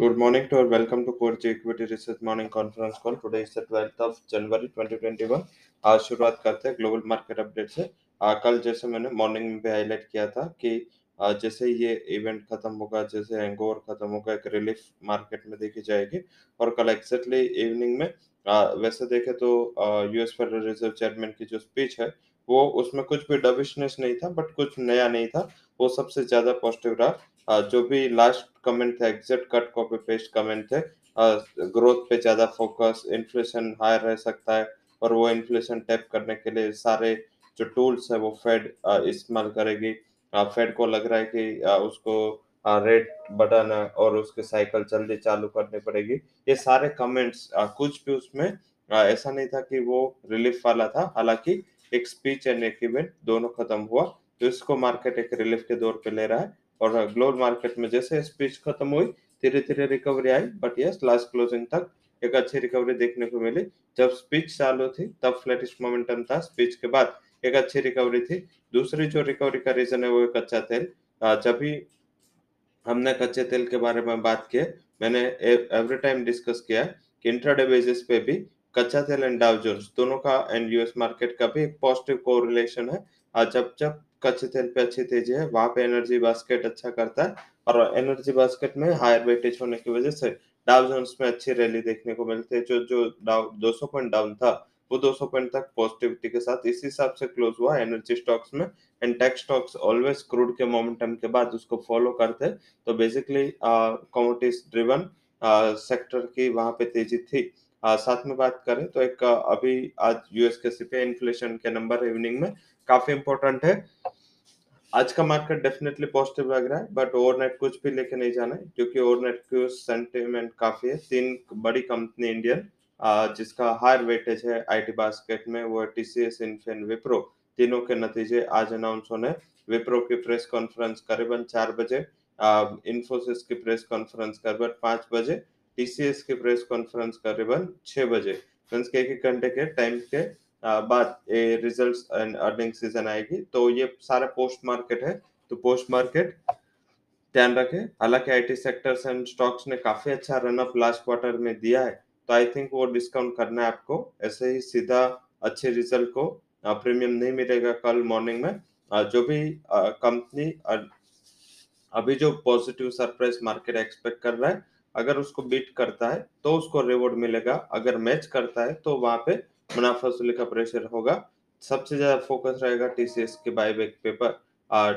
Good morning to all. Welcome to Core Equity Research Morning Conference Call. Today is the 12th of जनवरी 2021. आज शुरुआत करते हैं global market update से आ, कल जैसे मैंने मॉर्निंग में भी हाईलाइट किया था कि आ, जैसे ये इवेंट खत्म होगा जैसे हैंगओवर खत्म होगा एक रिलीफ मार्केट में देखी जाएगी और कल एक्जैक्टली इवनिंग में आ, वैसे देखे तो यूएस फेडरल रिज़र्व चेयरमैन की जो स्पीच है वो उसमें कुछ भी डबिशनेस नहीं था बट कुछ नया नहीं था। वो सबसे ज़्यादा पॉजिटिव रहा। जो भी लास्ट कमेंट थे exact cut copy paste comment थे ग्रोथ पे ज़्यादा फोकस इन्फ्लेशन हायर रह सकता है, और वो इन्फ्लेशन टैप करने के लिए सारे जो टूल्स है, वो फेड इस्तेमाल करेगी। फेड को लग रहा है कि उसको रेट बढ़ाना और उसके साइकिल जल्दी चालू करनी पड़ेगी। ये सारे कमेंट्स कुछ भी उसमें ऐसा नहीं था कि वो रिलीफ वाला था। हालाँकि एक स्पीच एंड एक इवेंट दोनों खत्म हुआ तो इसको मार्केट एक रिलीफ के दौर पे ले रहा है। और ग्लोबल मार्केट में जैसे स्पीच खत्म हुई धीरे धीरे रिकवरी आई बट यस लास्ट क्लोजिंग तक एक अच्छी रिकवरी देखने को मिली। जब स्पीच चालू थी, तब फ्लैटिश मोमेंटम था। स्पीच के बाद एक अच्छी रिकवरी थी। दूसरी जो रिकवरी का रीजन है, वो कच्चा तेल। जब भी हमने कच्चे तेल के बारे में बात की मैंने एवरी टाइम डिस्कस किया कि इंट्राडे बेसिस पे भी कच्चा तेल एंड डाउ जोन्स दोनों का एंड यूएस मार्केट का भी एक पॉजिटिव कोरिलेशन है। और जब जब कच्चे तेल पे अच्छी तेज़ी है, वहाँ पे एनर्जी बास्केट अच्छा करता है और एनर्जी बास्केट में हायर वेटेज होने की वजह से डाउ जोन्स में अच्छी रैली देखने को मिलती है। जो जो डाउ 200 पॉइंट डाउन था, वो 200 पॉइंट तक पॉजिटिविटी के साथ इसी हिसाब से क्लोज हुआ। एनर्जी स्टॉक्स में and tech stocks always crude के मोमेंटम के बाद उसको फॉलो करते तो बेसिकली कमोडिटीज ड्रिवन सेक्टर की वहाँ पे तेज़ी थी। आ, साथ में बात करें तो एक अभी आज यूएस के सीपीआई इन्फ्लेशन के नंबर इवनिंग में काफ़ी इंपॉर्टेंट है। आज का मार्केट डेफिनेटली पॉजिटिव लग रहा है बट ओवरनाइट कुछ भी लेके नहीं जाना है क्योंकि ओवरनाइट की सेंटिमेंट काफ़ी है। तीन बड़ी कंपनी इंडियन जिसका हायर वेटेज है आईटी बास्केट में वो टीसीएस इन्फिन विप्रो तीनों के नतीजे आज अनाउंस होने विप्रो की प्रेस कॉन्फ्रेंस करीबन चार बजे इन्फोसिस की प्रेस कॉन्फ्रेंस करीबन पाँच बजे टीसीएस की प्रेस कॉन्फ्रेंस करीबन छह बजे। मीन्स के एक घंटे के टाइम के बाद ये रिजल्ट्स एंड अर्निंग सीज़न आएगी। तो ये सारा पोस्ट मार्केट है। तो पोस्ट मार्केट ध्यान रखें, हालाँकि आईटी सेक्टर्स एंड स्टॉक्स ने काफ़ी अच्छा रनअप लास्ट क्वार्टर में दिया है। तो आई थिंक वो डिस्काउंट करना है आपको। ऐसे ही सीधा अच्छे रिज़ल्ट को प्रीमियम नहीं मिलेगा कल मॉर्निंग में। जो भी कंपनी अभी जो पॉजिटिव सरप्राइज़ मार्केट एक्सपेक्ट कर रहा है अगर उसको बीट करता है तो उसको रिवॉर्ड मिलेगा। अगर मैच करता है तो वहाँ पे मुनाफा वसूली का प्रेशर होगा। सबसे ज़्यादा फोकस रहेगा टीसीएस के बायबैक पे पर।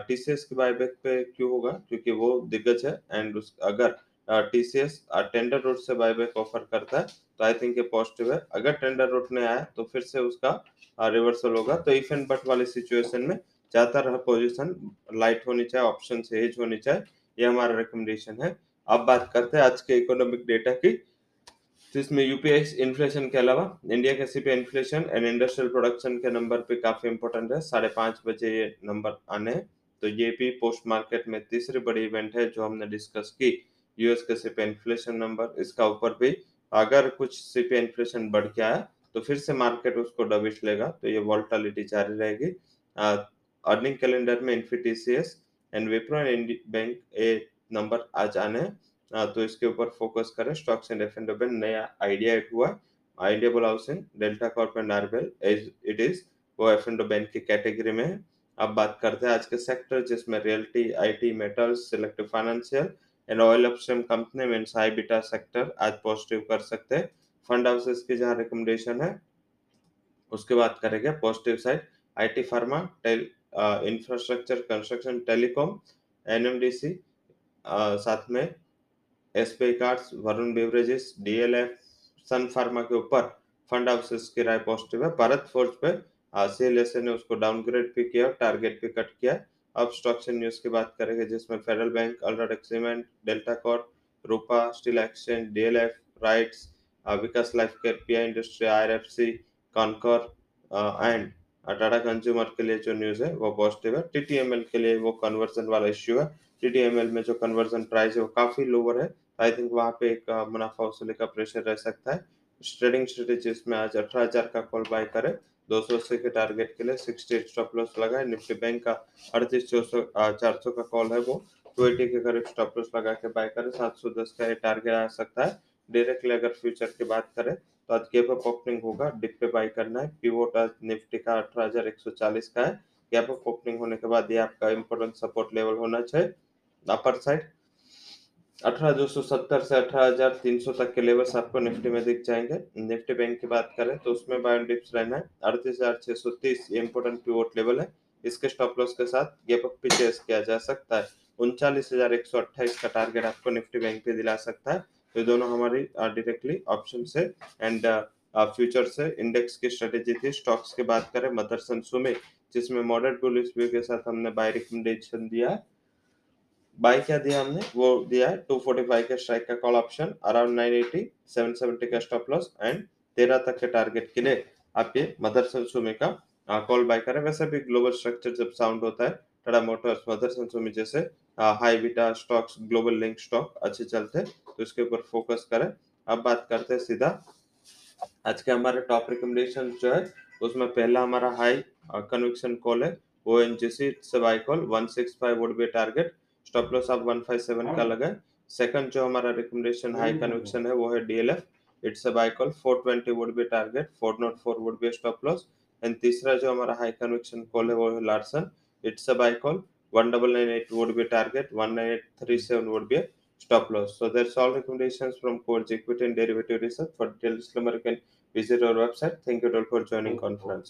टीसीएस के बायबैक पे क्यों होगा? क्योंकि वो दिग्गज है एंड अगर टीसीएस टेंडर रूट से बायबैक ऑफ़र करता है तो आई थिंक ये पॉजिटिव है। अगर टेंडर रूट नहीं आया तो फिर से उसका रिवर्सल होगा। तो इफ़ एंड बट वाली सिचुएशन में ज़्यादातर पोजीशन लाइट होनी चाहिए ऑप्शन से एज होनी चाहिए, ये हमारा रिकमेंडेशन है। अब बात करते हैं आज के इकोनॉमिक डेटा की तो इसमें यूपीआई इन्फ्लेशन के अलावा इंडिया के CPI inflation and industrial production के नंबर पे काफ़ी इंपॉर्टेंट है। साढ़े पाँच बजे ये नंबर आने हैं। तो ये भी पोस्ट मार्केट में तीसरी बड़ी इवेंट है जो हमने डिस्कस की यूएस के सीपीआई इन्फ्लेशन नंबर इसका ऊपर भी अगर कुछ सीपीआई इन्फ्लेशन बढ़ के आया तो फिर से मार्केट उसको डबिश लेगा। तो ये वॉल्टालिटी जारी रहेगी। अर्निंग कैलेंडर में Infy TCS and Wipro and bank A number आज आने हैं। तो इसके ऊपर फोकस करें। स्टॉक्स एंड एफ़ एंड नया आइडिया एड हुआ आइडिया बोला हाउसिंग डेल्टा कॉर्प एंड आरबेल इट इज़ वो एफ़ एंड बैंक की कैटेगरी में है। अब बात करते हैं आज के सेक्टर जिसमें realty IT metals selective financial and oil upstream company mean high beta sector आज पॉजिटिव कर सकते हैं। फंड हाउसेस की जहाँ रिकमेंडेशन है, उसके बाद करेंगे positive side IT pharma tail infrastructure construction telecom NMDC साथ में SBI Cards Varun beverages DLF Sun Pharma के ऊपर फंड हाउसेस की राय पॉजिटिव है। भारत फोर्ज पे सीएलएसए ने उसको डाउनग्रेड भी किया टारगेट भी कट किया। अब स्टॉक्स न्यूज़ की बात करेंगे, जिसमें Federal Bank UltraTech cement Delta Corp Rupa steel exchange DLF RITES Vikas life care PI industry IRFC Concor and Tata consumer के लिए जो न्यूज़ है, वो पॉजिटिव है। टीटीएमएल के लिए वो कन्वर्जन वाला इश्यू है। टीटीएमएल में जो कन्वर्जन प्राइस है, वो काफ़ी लोअर है। आई थिंक वहाँ पे एक मुनाफा वसूली का प्रेशर रह सकता है। ट्रेडिंग स्ट्रेटेजीज में आज अठारह हज़ार का कॉल बाय करे। दो सौ अस्सी के टारगेट के लिए सिक्सटी एट स्टॉप लॉस लगाए निफ्टी बैंक का अड़तीस सौ चार सौ का कॉल है वो। 280 के करीब स्टॉप लॉस लगा के बाय करें। 710 का ये टारगेट आ सकता है। डायरेक्टली अगर फ्यूचर की बात करें तो आज गैप अप ओपनिंग होगा डिप पे बाई करना है पीवोट आज निफ्टी का 18140 का है। गैप अप ओपनिंग होने के बाद ये आपका इम्पोर्टेंट सपोर्ट लेवल होना चाहिए अपर साइड अठारह दो सौ सत्तर से अठारह हज़ार तीन सौ तक के लेवल्स आपको निफ्टी में दिख जाएँगे। निफ्टी बैंक की बात करें तो उसमें बाय डिप्स रहना है। अड़तीस हज़ार छह सौ तीस इम्पोर्टेंट पिवोट लेवल है। इसके स्टॉप लॉस के साथ गैप अप भी चेस किया जा सकता है। उनचालीस हज़ार एक सौ अट्ठाईस का टारगेट आपको निफ्टी बैंक पे दिला सकता है। तो दोनों हमारी डायरेक्टली ऑप्शन से एंड फ्यूचर से इंडेक्स की स्ट्रेटेजी थी। स्टॉक्स की बात करें मदरसन सुमित जिसमें मॉडर्न बुलिश व्यू के साथ हमने बाय रिकमेंडेशन दिया। है बाय क्या दिया हमने? वो दिया है 245 के स्ट्राइक का कॉल ऑप्शन अराउंड 980 770 का स्टॉप लॉस एंड 13 तक के टारगेट के लिए आप ये मदरसन सुमी का कॉल बाय करें। वैसे भी ग्लोबल स्ट्रक्चर जब साउंड होता है टाटा मोटर्स मदरसन सुमी जैसे high beta stocks global link stock अच्छे चलते। हैं तो इसके ऊपर फोकस करें। अब बात करते हैं सीधा। आज के हमारे टॉप रिकमेंडेशन जो है, उसमें पहला हमारा हाई कन्विक्शन कॉल है। ओ एन जी सी से buy call 165 would be target stop loss आप 157 का लगा सेकंड जो हमारा रिकमेंडेशन हाई कन्विक्शन है, वो है DLF it's a buy call 420 would be target 404 would be stop loss and तीसरा जो हमारा हाई कन्विक्शन कॉल है, वो है Larsen it's a buy call 1998 would be target 1937 would be a stop loss. So that's all recommendations from Coach Equity and Derivative Research for detailed disclaimer you can visit our website. Thank you all for joining conference